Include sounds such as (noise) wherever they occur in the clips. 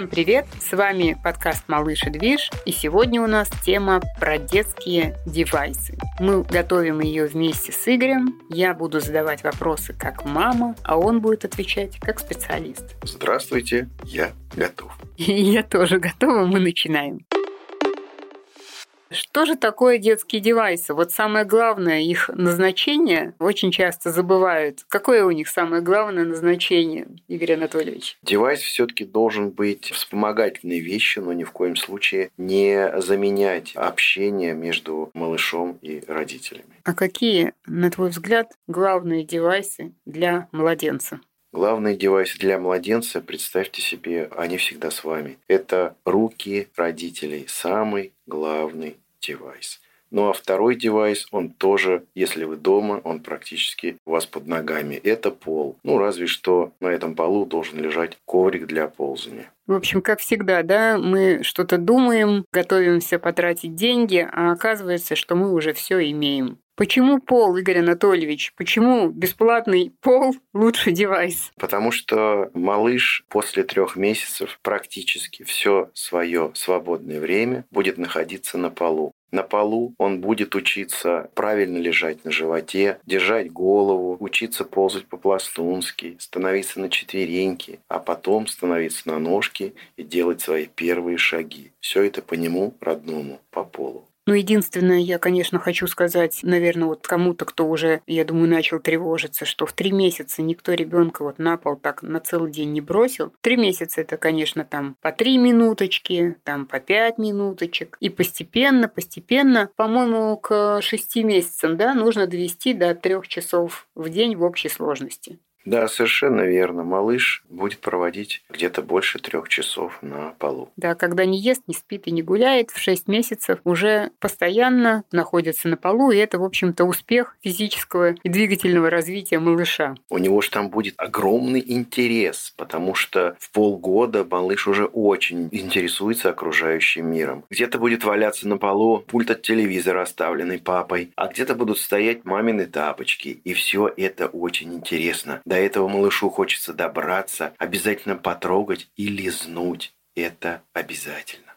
Всем привет! С вами подкаст «Малыш и движ», и сегодня у нас тема про детские девайсы. Мы готовим ее вместе с Игорем. Я буду задавать вопросы как мама, а он будет отвечать как специалист. Здравствуйте, я готов. (laughs) И я тоже готова, мы начинаем. Что же такое детские девайсы? Вот самое главное их назначение очень часто забывают. Какое у них самое главное назначение, Игорь Анатольевич? Девайс все-таки должен быть вспомогательной вещью, но ни в коем случае не заменять общение между малышом и родителями. А какие, на твой взгляд, главные девайсы для младенца? Главный девайс для младенца, представьте себе, они всегда с вами. Это руки родителей, самый главный девайс. Ну а второй девайс, он тоже, если вы дома, он практически у вас под ногами. Это пол. Ну разве что на этом полу должен лежать коврик для ползания. В общем, как всегда, да, мы что-то думаем, готовимся потратить деньги, а оказывается, что мы уже все имеем. Почему пол, Игорь Анатольевич? Почему бесплатный пол лучший девайс? Потому что малыш после трех месяцев практически все свое свободное время будет находиться на полу. На полу он будет учиться правильно лежать на животе, держать голову, учиться ползать по-пластунски, становиться на четвереньки, а потом становиться на ножки и делать свои первые шаги. Все это по нему родному, по полу. Ну, единственное, я, конечно, хочу сказать, наверное, вот кому-то, кто уже, я думаю, начал тревожиться, что в три месяца никто ребенка вот на пол так на целый день не бросил. Три месяца это, конечно, там по три минуточки, там по пять минуточек. И постепенно, постепенно, по-моему, к шести месяцам, да, нужно довести до трех часов в день в общей сложности. Да, совершенно верно. Малыш будет проводить где-то больше трех часов на полу. Да, когда не ест, не спит и не гуляет, в 6 месяцев уже постоянно находится на полу, и это, в общем-то, успех физического и двигательного развития малыша. У него же там будет огромный интерес, потому что в полгода малыш уже очень интересуется окружающим миром. Где-то будет валяться на полу пульт от телевизора, оставленный папой, а где-то будут стоять мамины тапочки, и все это очень интересно. До этого малышу хочется добраться, обязательно потрогать и лизнуть. Это обязательно.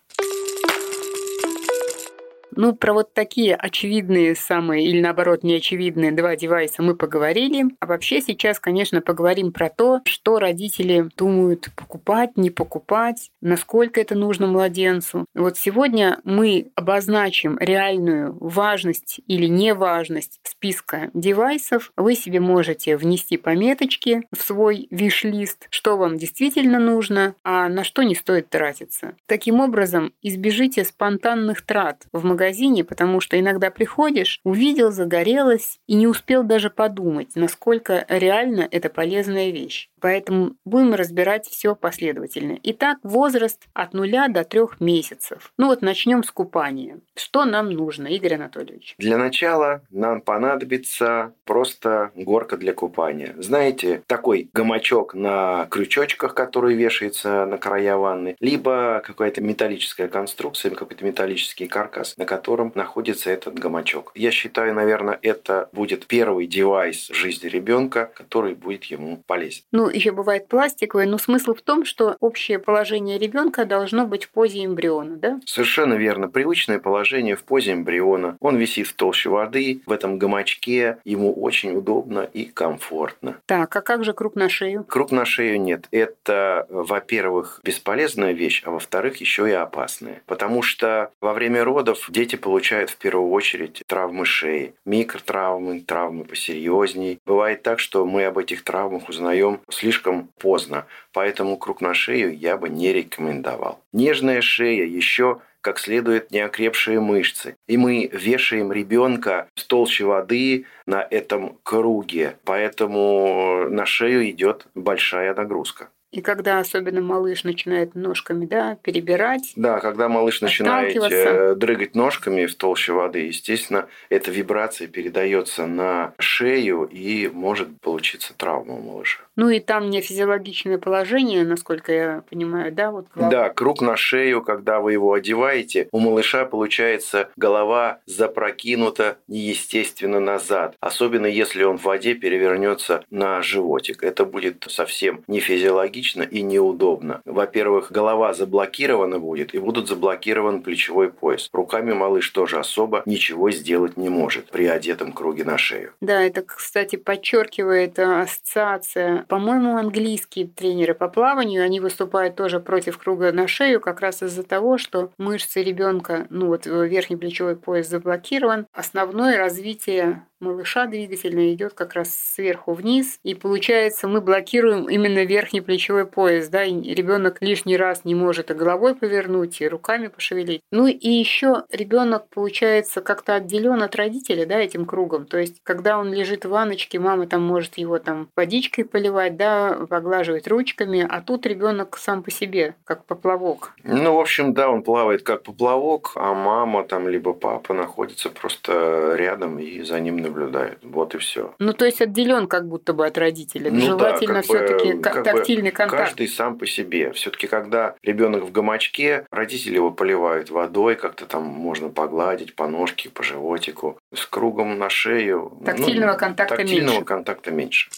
Ну, про вот такие очевидные самые или наоборот неочевидные два девайса мы поговорили. А вообще сейчас, конечно, поговорим про то, что родители думают покупать, не покупать, насколько это нужно младенцу. Вот сегодня мы обозначим реальную важность или неважность списка девайсов. Вы себе можете внести пометочки в свой виш-лист, что вам действительно нужно, а на что не стоит тратиться. Таким образом, избежите спонтанных трат в магазине магазине, потому что иногда приходишь, увидел, загорелось и не успел даже подумать, насколько реально это полезная вещь. Поэтому будем разбирать все последовательно. Итак, возраст от нуля до трех месяцев. Ну вот начнем с купания. Что нам нужно, Игорь Анатольевич? Для начала нам понадобится просто горка для купания. Знаете, такой гамачок на крючочках, который вешается на края ванны, либо какая-то металлическая конструкция, какой-то металлический каркас, на котором находится этот гамачок. Я считаю, наверное, это будет первый девайс в жизни ребенка, который будет ему полезен. Ну, еще бывает пластиковые, но смысл в том, что общее положение ребенка должно быть в позе эмбриона, да? Совершенно верно. Привычное положение в позе эмбриона. Он висит в толще воды, в этом гамачке. Ему очень удобно и комфортно. Так, а как же круг на шею? Круг на шею нет. Это, во-первых, бесполезная вещь, а во-вторых, еще и опасная. Потому что во время родов дети получают в первую очередь травмы шеи, микротравмы, травмы посерьезней. Бывает так, что мы об этих травмах узнаем слишком поздно, поэтому круг на шею я бы не рекомендовал. Нежная шея еще как следует неокрепшие мышцы. И мы вешаем ребенка с толще воды на этом круге, поэтому на шею идет большая нагрузка. И когда особенно малыш начинает ножками да, перебирать. Да, когда малыш начинает э, дрыгать ножками в толще воды, естественно, эта вибрация передается на шею и может получиться травма у малыша. Ну и там не физиологичное положение, насколько я понимаю, да? Вот голова. Да, круг на шею, когда вы его одеваете, у малыша получается голова запрокинута неестественно назад. Особенно если он в воде перевернется на животик. Это будет совсем не физиологично травматично и неудобно. Во-первых, голова заблокирована будет и будут заблокирован плечевой пояс. Руками малыш тоже особо ничего сделать не может при одетом круге на шею. Да, это, кстати, подчеркивает э, ассоциация. По-моему, английские тренеры по плаванию, они выступают тоже против круга на шею как раз из-за того, что мышцы ребенка, ну вот верхний плечевой пояс заблокирован. Основное развитие малыша двигательно идет как раз сверху вниз, и получается мы блокируем именно верхний плечевой пояс, да, и ребенок лишний раз не может и головой повернуть, и руками пошевелить. Ну и еще ребенок получается как-то отделен от родителя, да, этим кругом. То есть, когда он лежит в ванночке, мама там может его там водичкой поливать, да, поглаживать ручками, а тут ребенок сам по себе, как поплавок. Ну, в общем, да, он плавает как поплавок, а мама там либо папа находится просто рядом и за ним наблюдает наблюдает. Вот и все. Ну, то есть отделен как будто бы от родителя. Ну, Желательно да, все-таки тактильный контакт. Каждый сам по себе. Все-таки, когда ребенок в гамачке, родители его поливают водой, как-то там можно погладить по ножке, по животику. С кругом на шею. Ну, тактильного ну, контакта тактильного меньше. контакта меньше.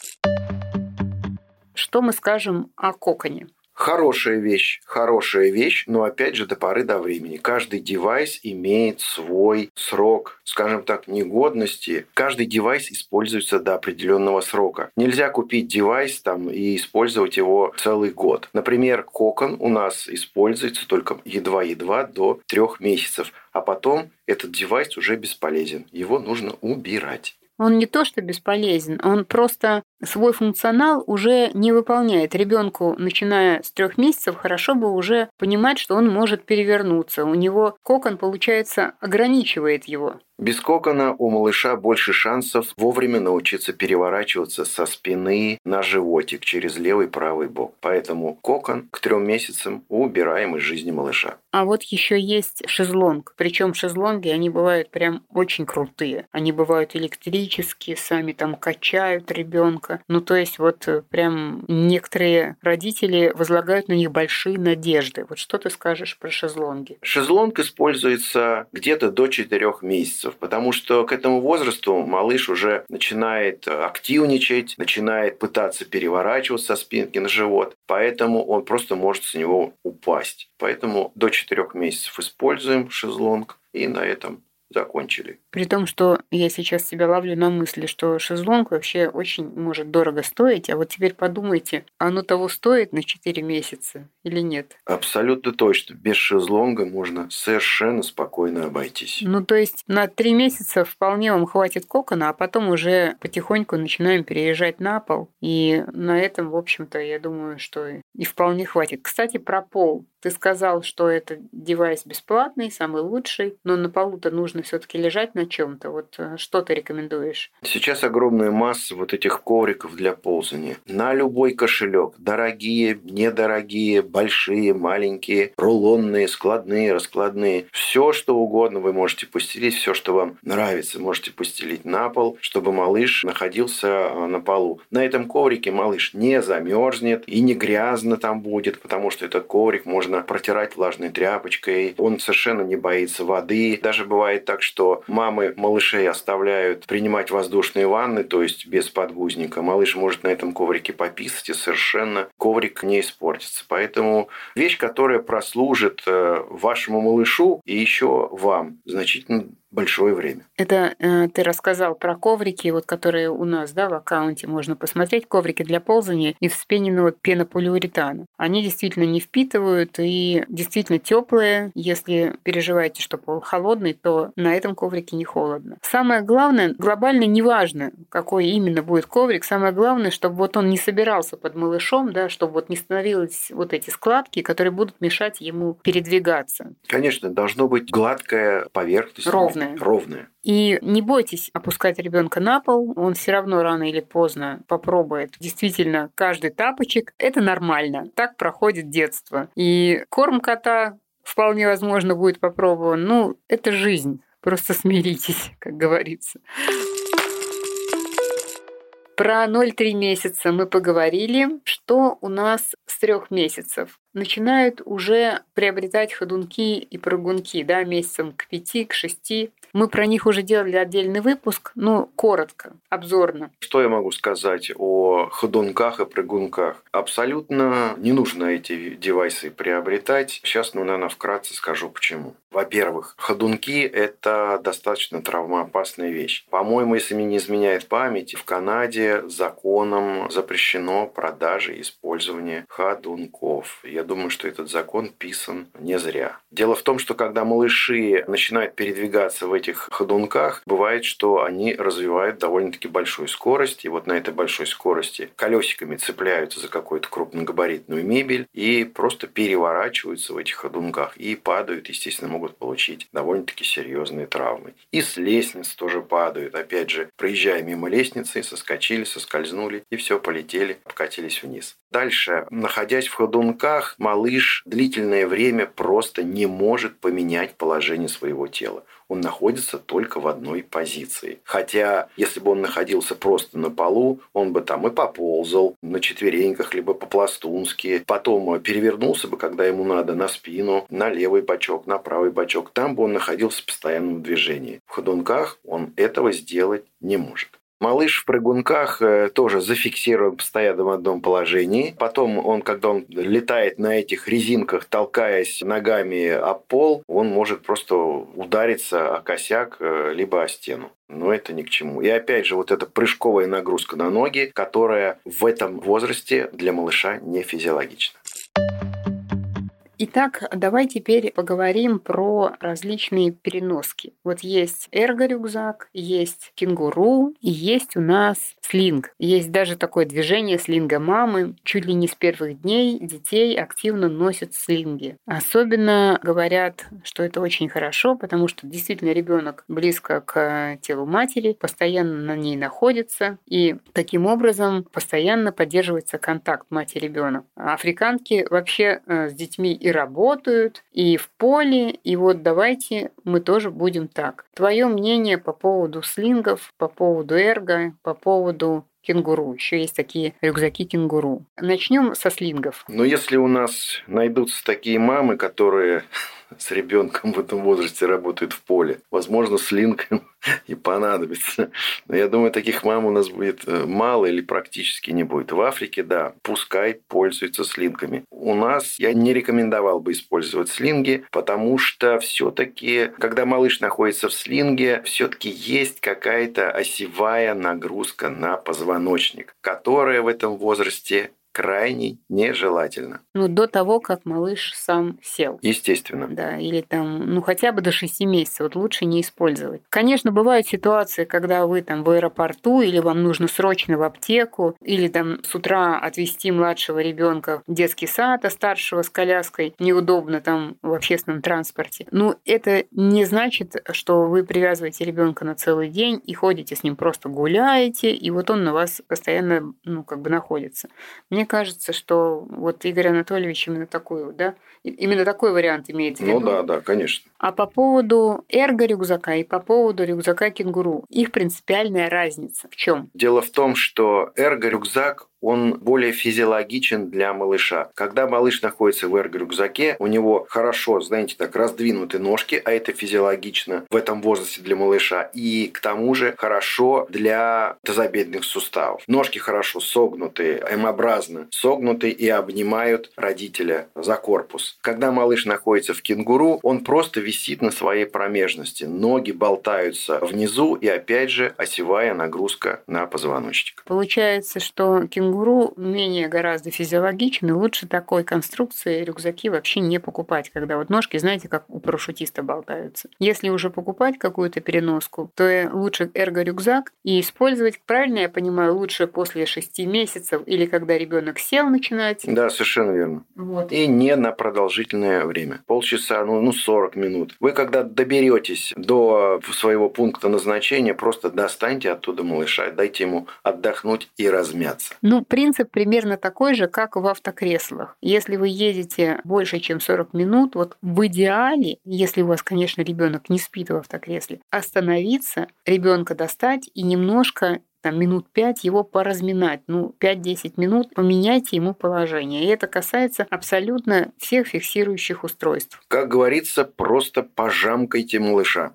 Что мы скажем о коконе? Хорошая вещь, хорошая вещь, но опять же до поры до времени. Каждый девайс имеет свой срок, скажем так, негодности. Каждый девайс используется до определенного срока. Нельзя купить девайс там и использовать его целый год. Например, кокон у нас используется только едва-едва до трех месяцев, а потом этот девайс уже бесполезен. Его нужно убирать. Он не то что бесполезен, он просто свой функционал уже не выполняет. Ребенку, начиная с трех месяцев, хорошо бы уже понимать, что он может перевернуться. У него кокон, получается, ограничивает его. Без кокона у малыша больше шансов вовремя научиться переворачиваться со спины на животик через левый правый бок. Поэтому кокон к трем месяцам убираем из жизни малыша. А вот еще есть шезлонг. Причем шезлонги, они бывают прям очень крутые. Они бывают электрические, сами там качают ребенка. Ну, то есть вот э, прям некоторые родители возлагают на них большие надежды. Вот что ты скажешь про шезлонги? Шезлонг используется где-то до 4 месяцев, потому что к этому возрасту малыш уже начинает активничать, начинает пытаться переворачиваться со спинки на живот, поэтому он просто может с него упасть. Поэтому до 4 месяцев используем шезлонг и на этом закончили. При том, что я сейчас себя ловлю на мысли, что шезлонг вообще очень может дорого стоить, а вот теперь подумайте, оно того стоит на 4 месяца или нет? Абсолютно точно. Без шезлонга можно совершенно спокойно обойтись. Ну, то есть на 3 месяца вполне вам хватит кокона, а потом уже потихоньку начинаем переезжать на пол. И на этом, в общем-то, я думаю, что и вполне хватит. Кстати, про пол. Ты сказал, что это девайс бесплатный, самый лучший, но на полу-то нужно все-таки лежать на чем-то. Вот э, что ты рекомендуешь? Сейчас огромная масса вот этих ковриков для ползания. На любой кошелек. Дорогие, недорогие, большие, маленькие, рулонные, складные, раскладные. Все, что угодно вы можете постелить, все, что вам нравится, можете постелить на пол, чтобы малыш находился э, на полу. На этом коврике малыш не замерзнет и не грязно там будет, потому что этот коврик можно можно протирать влажной тряпочкой. Он совершенно не боится воды. Даже бывает так, что мамы малышей оставляют принимать воздушные ванны, то есть без подгузника. Малыш может на этом коврике пописать, и совершенно коврик не испортится. Поэтому вещь, которая прослужит э, вашему малышу и еще вам значительно большое время. Это э, ты рассказал про коврики, вот которые у нас, да, в аккаунте можно посмотреть, коврики для ползания из вспененного пенополиуретана. Они действительно не впитывают и действительно теплые. Если переживаете, что пол холодный, то на этом коврике не холодно. Самое главное, глобально неважно, какой именно будет коврик, самое главное, чтобы вот он не собирался под малышом, да, чтобы вот не становились вот эти складки, которые будут мешать ему передвигаться. Конечно, должно быть гладкая поверхность. Ровная ровная. Ровная. И не бойтесь опускать ребенка на пол, он все равно рано или поздно попробует. Действительно, каждый тапочек – это нормально. Так проходит детство. И корм кота вполне возможно будет попробован. Ну, это жизнь. Просто смиритесь, (laughs) как говорится. Про 0,3 месяца мы поговорили. Что у нас с трех месяцев? Начинают уже приобретать ходунки и прыгунки, да, месяцем к 5, к 6. Мы про них уже делали отдельный выпуск, ну, коротко, обзорно. Что я могу сказать о ходунках и прыгунках? Абсолютно не нужно эти девайсы приобретать. Сейчас, ну, наверное, вкратце скажу почему. Во-первых, ходунки – это достаточно травмоопасная вещь. По-моему, если мне не изменяет память, в Канаде законом запрещено продажа и использование ходунков. Я думаю, что этот закон писан не зря. Дело в том, что когда малыши начинают передвигаться в этих ходунках, бывает, что они развивают довольно-таки большую скорость, и вот на этой большой скорости колесиками цепляются за какую-то крупногабаритную мебель и просто переворачиваются в этих ходунках и падают, естественно, могут могут получить довольно-таки серьезные травмы. И с лестниц тоже падают. Опять же, проезжая мимо лестницы, соскочили, соскользнули и все, полетели, покатились вниз. Дальше, находясь в ходунках, малыш длительное время просто не может поменять положение своего тела он находится только в одной позиции. Хотя, если бы он находился просто на полу, он бы там и поползал на четвереньках, либо по-пластунски. Потом перевернулся бы, когда ему надо, на спину, на левый бочок, на правый бочок. Там бы он находился в постоянном движении. В ходунках он этого сделать не может. Малыш в прыгунках э, тоже зафиксирован постоянно в одном положении. Потом он, когда он летает на этих резинках, толкаясь ногами о пол, он может просто удариться о косяк, э, либо о стену. Но это ни к чему. И опять же, вот эта прыжковая нагрузка на ноги, которая в этом возрасте для малыша не физиологична. Итак, давай теперь поговорим про различные переноски. Вот есть эрго-рюкзак, есть кенгуру и есть у нас слинг. Есть даже такое движение слинга мамы. Чуть ли не с первых дней детей активно носят слинги. Особенно говорят, что это очень хорошо, потому что действительно ребенок близко к телу матери, постоянно на ней находится, и таким образом постоянно поддерживается контакт мать-ребенок. Африканки вообще э, с детьми и работают, и в поле, и вот давайте мы тоже будем так. Твое мнение по поводу слингов, по поводу эрго, по поводу кенгуру. Еще есть такие рюкзаки кенгуру. Начнем со слингов. Но если у нас найдутся такие мамы, которые с ребенком в этом возрасте работают в поле. Возможно, слинг (laughs) и понадобится. Но я думаю, таких мам у нас будет э, мало или практически не будет. В Африке, да, пускай пользуются слингами. У нас я не рекомендовал бы использовать слинги, потому что все-таки, когда малыш находится в слинге, все-таки есть какая-то осевая нагрузка на позвоночник, которая в этом возрасте крайне нежелательно. Ну, до того, как малыш сам сел. Естественно. Да, или там, ну, хотя бы до 6 месяцев. Вот лучше не использовать. Конечно, бывают ситуации, когда вы там в аэропорту, или вам нужно срочно в аптеку, или там с утра отвезти младшего ребенка в детский сад, а старшего с коляской неудобно там в общественном транспорте. Ну, это не значит, что вы привязываете ребенка на целый день и ходите с ним просто гуляете, и вот он на вас постоянно, ну, как бы находится. Мне кажется, что вот Игорь Анатольевич именно такой, да, именно такой вариант имеет в виду. Ну да, да, конечно. А по поводу эрго-рюкзака и по поводу рюкзака кенгуру, их принципиальная разница в чем? Дело в том, что эрго-рюкзак он более физиологичен для малыша. Когда малыш находится в эрго-рюкзаке, у него хорошо, знаете, так раздвинуты ножки, а это физиологично в этом возрасте для малыша. И к тому же хорошо для тазобедренных суставов. Ножки хорошо согнутые, М-образно согнуты и обнимают родителя за корпус. Когда малыш находится в кенгуру, он просто висит на своей промежности. Ноги болтаются внизу и опять же осевая нагрузка на позвоночник. Получается, что кенгуру кенгуру менее гораздо физиологичны. Лучше такой конструкции рюкзаки вообще не покупать, когда вот ножки, знаете, как у парашютиста болтаются. Если уже покупать какую-то переноску, то лучше эрго-рюкзак и использовать, правильно я понимаю, лучше после 6 месяцев или когда ребенок сел начинать. Да, совершенно верно. Вот. И не на продолжительное время. Полчаса, ну, ну 40 минут. Вы когда доберетесь до своего пункта назначения, просто достаньте оттуда малыша, дайте ему отдохнуть и размяться. Ну, принцип примерно такой же, как в автокреслах. Если вы едете больше, чем 40 минут, вот в идеале, если у вас, конечно, ребенок не спит в автокресле, остановиться, ребенка достать и немножко там, минут 5 его поразминать. Ну, 5-10 минут поменяйте ему положение. И это касается абсолютно всех фиксирующих устройств. Как говорится, просто пожамкайте малыша.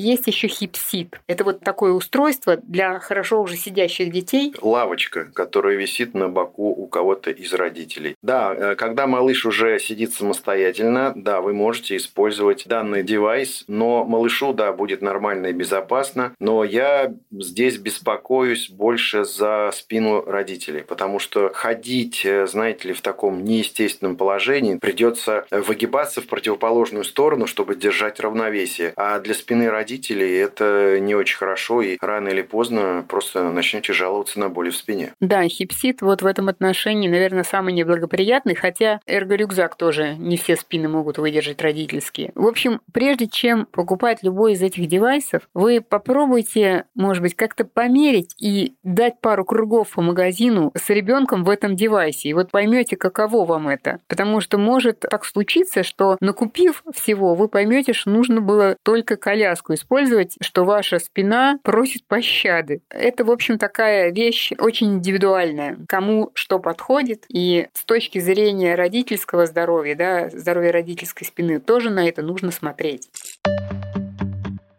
Есть еще хипсит. Это вот такое устройство для хорошо уже сидящих детей. Лавочка, которая висит на боку у кого-то из родителей. Да, э, когда малыш уже сидит самостоятельно, да, вы можете использовать данный девайс, но малышу, да, будет нормально и безопасно. Но я здесь беспокоюсь больше за спину родителей, потому что ходить, э, знаете ли, в таком неестественном положении придется выгибаться в противоположную сторону, чтобы держать равновесие. А для спины родителей это не очень хорошо, и рано или поздно просто начнете жаловаться на боли в спине. Да, хипсит вот в этом отношении, наверное, самый неблагоприятный, хотя эрго-рюкзак тоже не все спины могут выдержать родительские. В общем, прежде чем покупать любой из этих девайсов, вы попробуйте, может быть, как-то померить и дать пару кругов по магазину с ребенком в этом девайсе. И вот поймете, каково вам это. Потому что может так случиться, что накупив всего, вы поймете, что нужно было только коляску использовать, что ваша спина просит пощады. Это, в общем, такая вещь очень индивидуальная. Кому что подходит. И с точки зрения родительского здоровья, да, здоровья родительской спины, тоже на это нужно смотреть.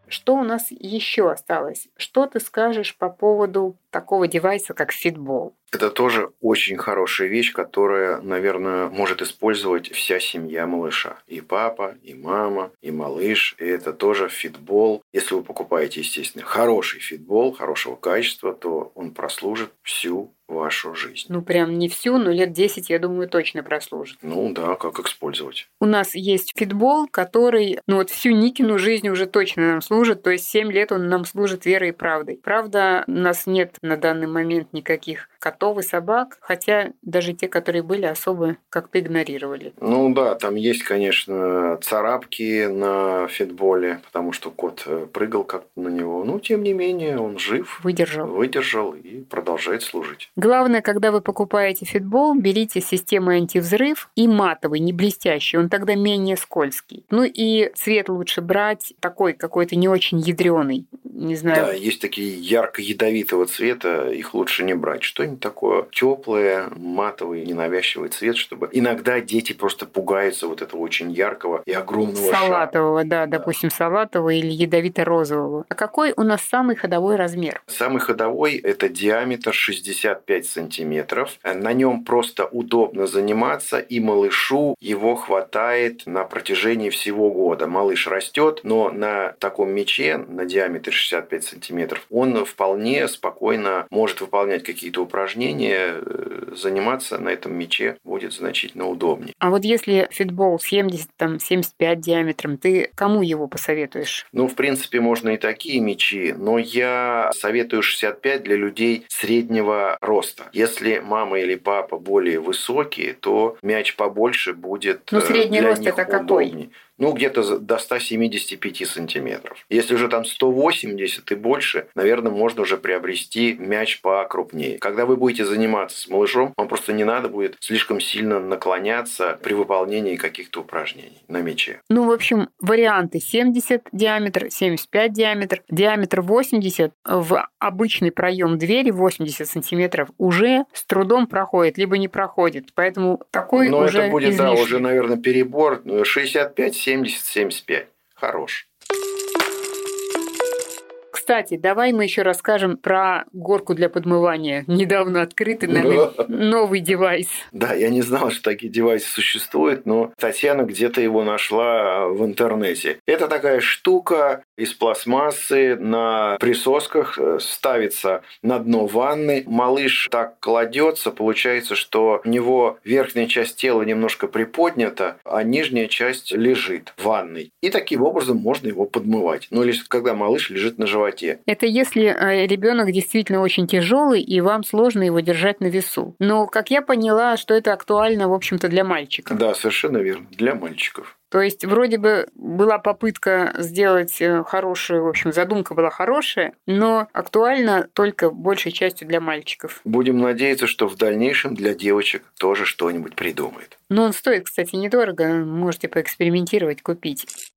Что у нас еще осталось? Что ты скажешь по поводу такого девайса, как фитбол? Это тоже очень хорошая вещь, которая, наверное, может использовать вся семья малыша. И папа, и мама, и малыш. И это тоже фитбол. Если вы покупаете, естественно, хороший фитбол, хорошего качества, то он прослужит всю вашу жизнь. Ну, прям не всю, но лет 10, я думаю, точно прослужит. Ну да, как использовать. У нас есть фитбол, который, ну вот всю Никину жизнь уже точно нам служит, то есть 7 лет он нам служит верой и правдой. Правда, у нас нет на данный момент никаких котов и собак, хотя даже те, которые были, особо как-то игнорировали. Ну да, там есть, конечно, царапки на фитболе, потому что кот э, прыгал как-то на него. Но, тем не менее, он жив. Выдержал. Выдержал и продолжает служить. Главное, когда вы покупаете фитбол, берите систему антивзрыв и матовый, не блестящий, он тогда менее скользкий. Ну и цвет лучше брать такой какой-то не очень ядреный, не знаю. Да, есть такие ярко-ядовитого цвета, их лучше не брать. Что-нибудь такое теплое, матовый, ненавязчивый цвет, чтобы иногда дети просто пугаются вот этого очень яркого и огромного Салатового, шара. да, да, допустим, салатового или ядовито-розового. А какой у нас самый ходовой размер? Самый ходовой – это диаметр 65 сантиметров. На нем просто удобно заниматься, и малышу его хватает на протяжении всего года. Малыш растет, но на таком мече на диаметре 65 сантиметров, он вполне спокойно может выполнять какие-то упражнения, э, заниматься на этом мече будет значительно удобнее. А вот если фитбол 70, там, 75 диаметром, ты кому его посоветуешь? Ну, в принципе, можно и такие мечи, но я советую 65 для людей среднего роста. Если мама или папа более высокие, то мяч побольше будет Ну, средний э, для рост них это какой? Ну, где-то до 175 сантиметров. Если уже там 180 и больше, наверное, можно уже приобрести мяч покрупнее. Когда вы будете заниматься с малышом, вам просто не надо будет слишком сильно наклоняться при выполнении каких-то упражнений на мяче. Ну, в общем, варианты 70 диаметр, 75 диаметр, диаметр 80 в обычный проем двери 80 сантиметров уже с трудом проходит, либо не проходит. Поэтому такой Но уже это будет, излишний. да, уже, наверное, перебор. 65 70-75. Хорош. Кстати, давай мы еще расскажем про горку для подмывания. Недавно открытый нами (laughs) новый девайс. Да, я не знал, что такие девайсы существуют, но Татьяна где-то его нашла в интернете. Это такая штука из пластмассы на присосках, э, ставится на дно ванны. Малыш так кладется, получается, что у него верхняя часть тела немножко приподнята, а нижняя часть лежит в ванной. И таким образом можно его подмывать. Ну, лишь когда малыш лежит на животе. Это если э, ребенок действительно очень тяжелый и вам сложно его держать на весу. Но, как я поняла, что это актуально, в общем-то, для мальчиков. Да, совершенно верно, для мальчиков. То есть вроде бы была попытка сделать э, хорошую, в общем, задумка была хорошая, но актуально только большей частью для мальчиков. Будем надеяться, что в дальнейшем для девочек тоже что-нибудь придумает. Но он стоит, кстати, недорого, можете поэкспериментировать, купить.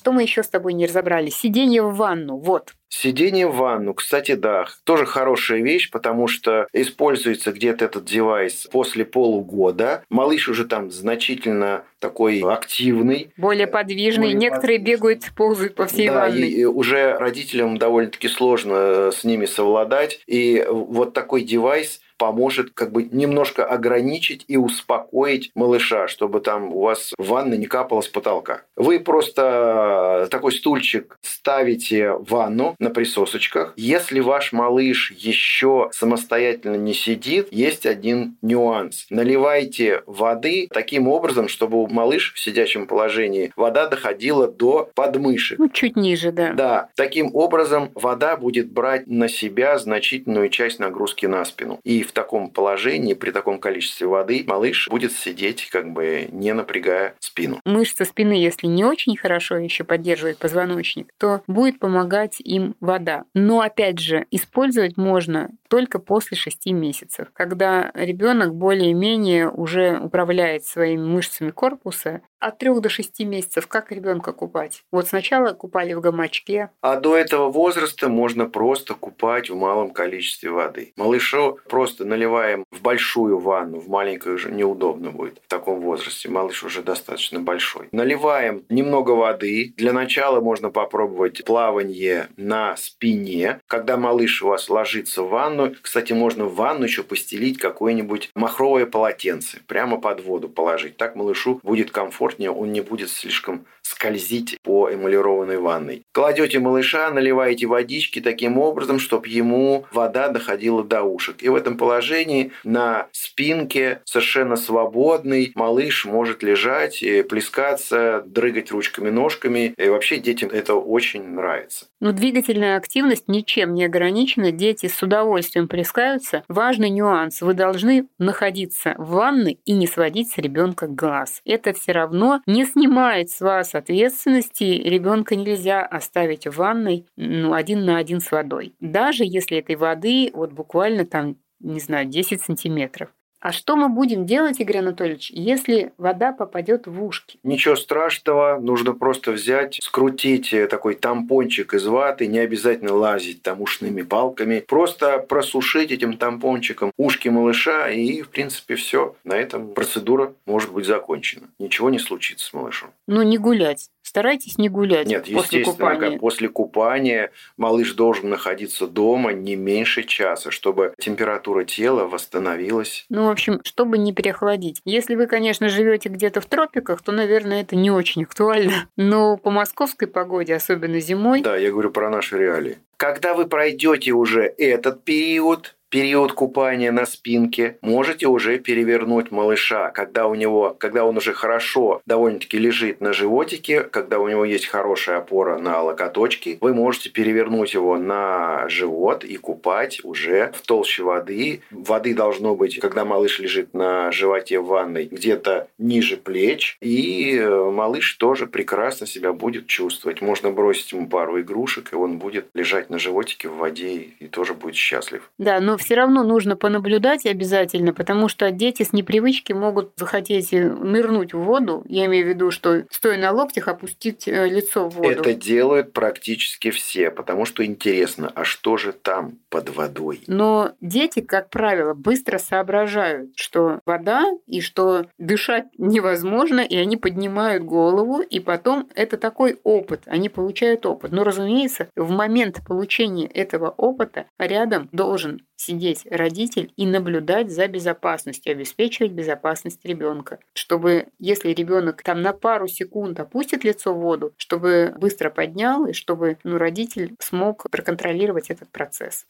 Что мы еще с тобой не разобрали? Сиденье в ванну, вот. Сидение в ванну, кстати, да, тоже хорошая вещь, потому что используется где-то этот девайс после полугода. Малыш уже там значительно такой активный. Более подвижный. Более Некоторые подвижный. бегают, ползают по всей да, ванной. И уже родителям довольно-таки сложно с ними совладать. И вот такой девайс поможет как бы немножко ограничить и успокоить малыша, чтобы там у вас в ванной не капало с потолка. Вы просто такой стульчик ставите в ванну на присосочках. Если ваш малыш еще самостоятельно не сидит, есть один нюанс. Наливайте воды таким образом, чтобы малыш в сидячем положении вода доходила до подмышек. Ну, чуть ниже, да. Да. Таким образом, вода будет брать на себя значительную часть нагрузки на спину. И в таком положении, при таком количестве воды, малыш будет сидеть, как бы не напрягая спину. Мышцы спины, если не очень хорошо еще поддерживает позвоночник, то будет помогать им вода. Но опять же, использовать можно только после 6 месяцев, когда ребенок более-менее уже управляет своими мышцами корпуса. От 3 до 6 месяцев как ребенка купать? Вот сначала купали в гамачке. А до этого возраста можно просто купать в малом количестве воды. Малышу просто наливаем в большую ванну, в маленькую уже неудобно будет в таком возрасте. Малыш уже достаточно большой. Наливаем немного воды. Для начала можно попробовать плавание на спине. Когда малыш у вас ложится в ванну. Кстати, можно в ванну еще постелить какое-нибудь махровое полотенце. Прямо под воду положить. Так малышу будет комфортнее, он не будет слишком скользить по эмалированной ванной. Кладете малыша, наливаете водички таким образом, чтобы ему вода доходила до ушек. И в этом положении на спинке совершенно свободный малыш может лежать, и плескаться, дрыгать ручками-ножками. И вообще детям это очень нравится. Но двигательная активность ничем не ограничена. Дети с удовольствием плескаются. Важный нюанс. Вы должны находиться в ванной и не сводить с ребенка глаз. Это все равно не снимает с вас ответственности ребенка нельзя оставить в ванной ну, один на один с водой. Даже если этой воды вот буквально там, не знаю, 10 сантиметров. А что мы будем делать, Игорь Анатольевич, если вода попадет в ушки? Ничего страшного, нужно просто взять, скрутить э, такой тампончик из ваты, не обязательно лазить там ушными палками, просто просушить этим тампончиком ушки малыша, и, в принципе, все. На этом процедура может быть закончена. Ничего не случится с малышом. Ну, не гулять. Старайтесь не гулять Нет, после естественно, купания. после купания малыш должен находиться дома не меньше часа, чтобы температура тела восстановилась. Ну, в общем, чтобы не переохладить. Если вы, конечно, живете где-то в тропиках, то, наверное, это не очень актуально. Но по московской погоде, особенно зимой... Да, я говорю про наши реалии. Когда вы пройдете уже этот период, период купания на спинке, можете уже перевернуть малыша, когда у него, когда он уже хорошо довольно-таки лежит на животике, когда у него есть хорошая опора на локоточки, вы можете перевернуть его на живот и купать уже в толще воды. Воды должно быть, когда малыш лежит на животе в ванной, где-то ниже плеч, и э, малыш тоже прекрасно себя будет чувствовать. Можно бросить ему пару игрушек, и он будет лежать на животике в воде и тоже будет счастлив. Да, но все равно нужно понаблюдать обязательно, потому что дети с непривычки могут захотеть нырнуть в воду. Я имею в виду, что стоя на локтях, опустить э, лицо в воду. Это делают практически все, потому что интересно, а что же там под водой? Но дети, как правило, быстро соображают, что вода и что дышать невозможно, и они поднимают голову, и потом это такой опыт, они получают опыт. Но, разумеется, в момент получения этого опыта рядом должен сидеть родитель и наблюдать за безопасностью, обеспечивать безопасность ребенка, чтобы если ребенок там на пару секунд опустит лицо в воду, чтобы быстро поднял и чтобы ну, родитель смог проконтролировать этот процесс.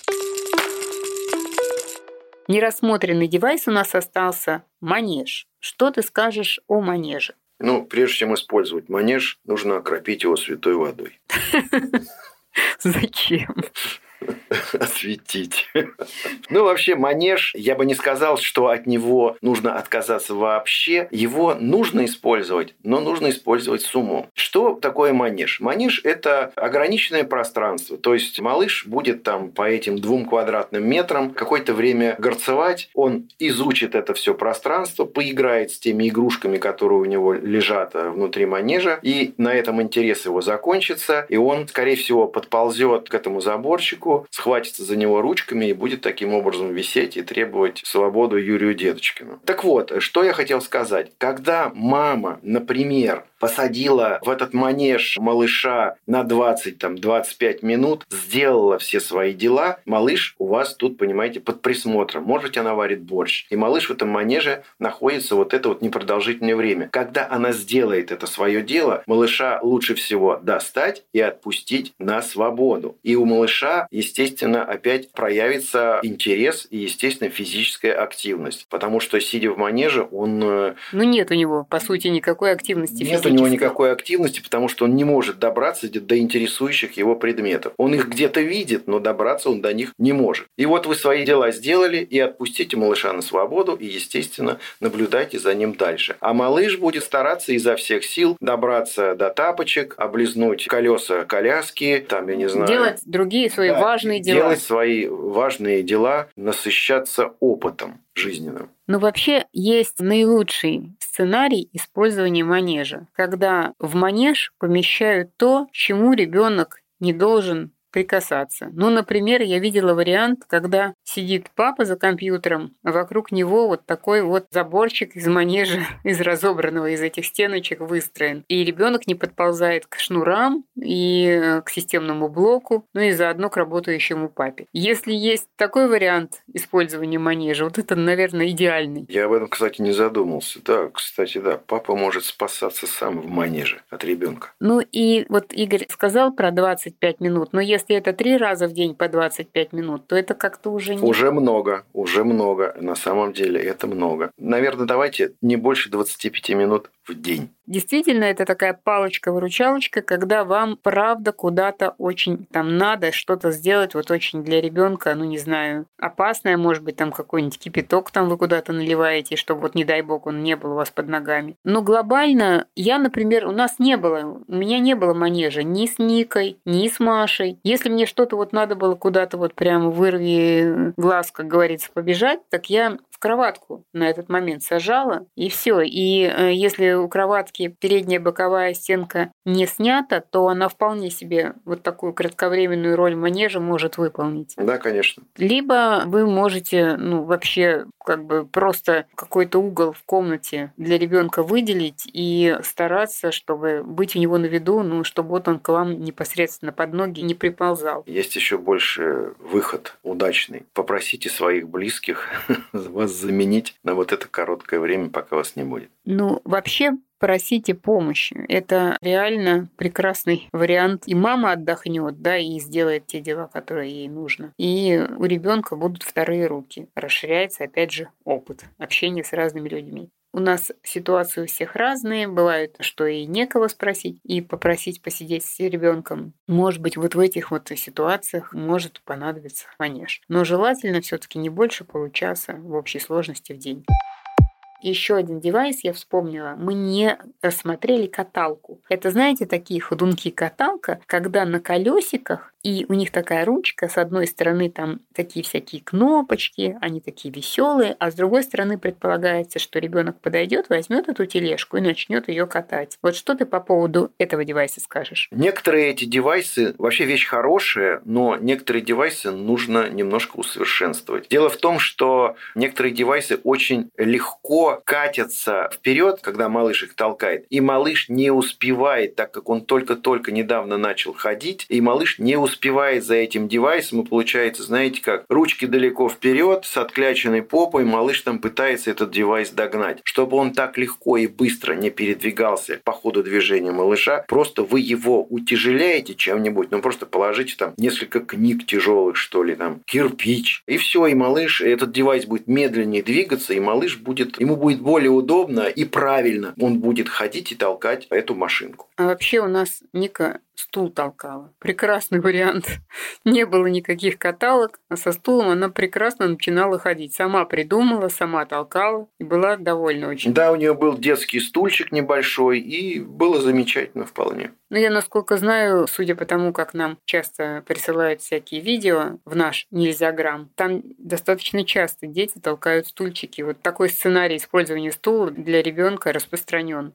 Нерассмотренный девайс у нас остался манеж. Что ты скажешь о манеже? Ну, прежде чем использовать манеж, нужно окропить его святой водой. (laughs) Зачем? (laughs) осветить. Ну, вообще, манеж, я бы не сказал, что от него нужно отказаться вообще. Его нужно использовать, но нужно использовать с умом. Что такое манеж? Манеж – это ограниченное пространство. То есть, малыш будет там по этим двум квадратным метрам какое-то время горцевать, он изучит это все пространство, поиграет с теми игрушками, которые у него лежат э, внутри манежа, и на этом интерес его закончится, и он, скорее всего, подползет к этому заборчику, схватится за него ручками и будет таким образом висеть и требовать свободу Юрию Деточкину. Так вот, что я хотел сказать. Когда мама, например, посадила в этот манеж малыша на 20-25 минут, сделала все свои дела, малыш у вас тут, понимаете, под присмотром. Может быть, она варит борщ. И малыш в этом манеже находится вот это вот непродолжительное время. Когда она сделает это свое дело, малыша лучше всего достать и отпустить на свободу. И у малыша, естественно, опять проявится интерес и, естественно, физическая активность. Потому что, сидя в манеже, он... Э, ну, нет у него, по сути, никакой активности Нет у него никакой активности, потому что он не может добраться до интересующих его предметов. Он их где-то видит, но добраться он до них не может. И вот вы свои дела сделали и отпустите малыша на свободу и, естественно, наблюдайте за ним дальше. А малыш будет стараться изо всех сил добраться до тапочек, облизнуть колеса коляски, там, я не знаю. Делать другие свои да, важные дела. Делать свои важные дела, насыщаться опытом жизненным. Но вообще есть наилучший сценарий использования манежа, когда в манеж помещают то, чему ребенок не должен прикасаться. Ну, например, я видела вариант, когда сидит папа за компьютером, а вокруг него вот такой вот заборчик из манежа, (laughs) из разобранного из этих стеночек выстроен. И ребенок не подползает к шнурам и э, к системному блоку, ну и заодно к работающему папе. Если есть такой вариант использования манежа, вот это, наверное, идеальный. Я об этом, кстати, не задумался. Да, кстати, да, папа может спасаться сам в манеже от ребенка. Ну и вот Игорь сказал про 25 минут, но если если это три раза в день по 25 минут, то это как-то уже не... Уже много, уже много. На самом деле это много. Наверное, давайте не больше 25 минут в день. Действительно, это такая палочка-выручалочка, когда вам правда куда-то очень там надо что-то сделать, вот очень для ребенка, ну не знаю, опасное, может быть, там какой-нибудь кипяток там вы куда-то наливаете, чтобы вот не дай бог он не был у вас под ногами. Но глобально я, например, у нас не было, у меня не было манежа ни с Никой, ни с Машей. Если мне что-то вот надо было куда-то вот прямо вырви глаз, как говорится, побежать, так я кроватку на этот момент сажала, и все. И э, если у кроватки передняя боковая стенка не снята, то она вполне себе вот такую кратковременную роль манежа может выполнить. Да, конечно. Либо вы можете, ну, вообще как бы просто какой-то угол в комнате для ребенка выделить и стараться, чтобы быть у него на виду, ну, чтобы вот он к вам непосредственно под ноги не приползал. Есть еще больше выход удачный. Попросите своих близких (laughs) вас вас заменить на вот это короткое время, пока вас не будет? Ну, вообще просите помощи. Это реально прекрасный вариант. И мама отдохнет, да, и сделает те дела, которые ей нужно. И у ребенка будут вторые руки. Расширяется, опять же, опыт общения с разными людьми. У нас ситуации у всех разные. Бывает, что и некого спросить, и попросить посидеть с ребенком. Может быть, вот в этих вот ситуациях может понадобиться манеж. Но желательно все-таки не больше получаса в общей сложности в день. Еще один девайс я вспомнила. Мы не рассмотрели каталку. Это, знаете, такие ходунки каталка, когда на колесиках и у них такая ручка, с одной стороны там такие всякие кнопочки, они такие веселые, а с другой стороны предполагается, что ребенок подойдет, возьмет эту тележку и начнет ее катать. Вот что ты по поводу этого девайса скажешь? Некоторые эти девайсы, вообще вещь хорошая, но некоторые девайсы нужно немножко усовершенствовать. Дело в том, что некоторые девайсы очень легко катятся вперед, когда малыш их толкает, и малыш не успевает, так как он только-только недавно начал ходить, и малыш не успевает успевает за этим девайсом, и получается, знаете как, ручки далеко вперед, с откляченной попой, малыш там пытается этот девайс догнать. Чтобы он так легко и быстро не передвигался по ходу движения малыша, просто вы его утяжеляете чем-нибудь, ну просто положите там несколько книг тяжелых, что ли, там, кирпич, и все, и малыш, этот девайс будет медленнее двигаться, и малыш будет, ему будет более удобно и правильно он будет ходить и толкать эту машинку. А вообще у нас Ника стул толкала. Прекрасный вариант. (laughs) Не было никаких каталог, а со стулом она прекрасно начинала ходить. Сама придумала, сама толкала и была довольна очень. Да, у нее был детский стульчик небольшой, и было замечательно вполне. Но я, насколько знаю, судя по тому, как нам часто присылают всякие видео в наш нельзяграм, там достаточно часто дети толкают стульчики. Вот такой сценарий использования стула для ребенка распространен.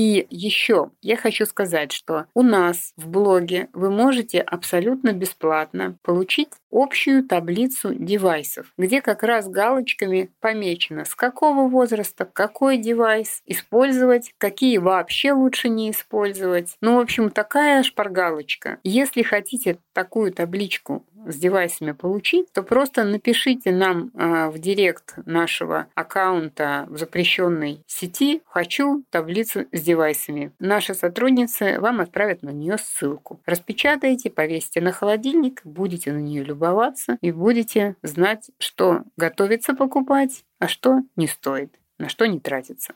И еще я хочу сказать, что у нас в блоге вы можете абсолютно бесплатно получить общую таблицу девайсов, где как раз галочками помечено, с какого возраста какой девайс использовать, какие вообще лучше не использовать. Ну, в общем, такая шпаргалочка. Если хотите такую табличку с девайсами получить, то просто напишите нам э, в директ нашего аккаунта в запрещенной сети «Хочу таблицу с девайсами». Наши сотрудницы вам отправят на нее ссылку. Распечатайте, повесьте на холодильник, будете на нее любоваться и будете знать, что готовится покупать, а что не стоит, на что не тратится.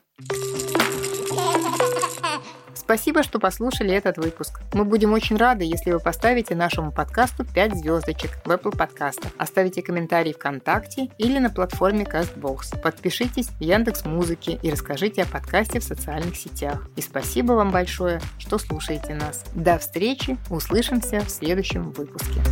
Спасибо, что послушали этот выпуск. Мы будем очень рады, если вы поставите нашему подкасту 5 звездочек в Apple подкастах, оставите комментарий ВКонтакте или на платформе CastBox. Подпишитесь в Яндекс Музыке и расскажите о подкасте в социальных сетях. И спасибо вам большое, что слушаете нас. До встречи, услышимся в следующем выпуске.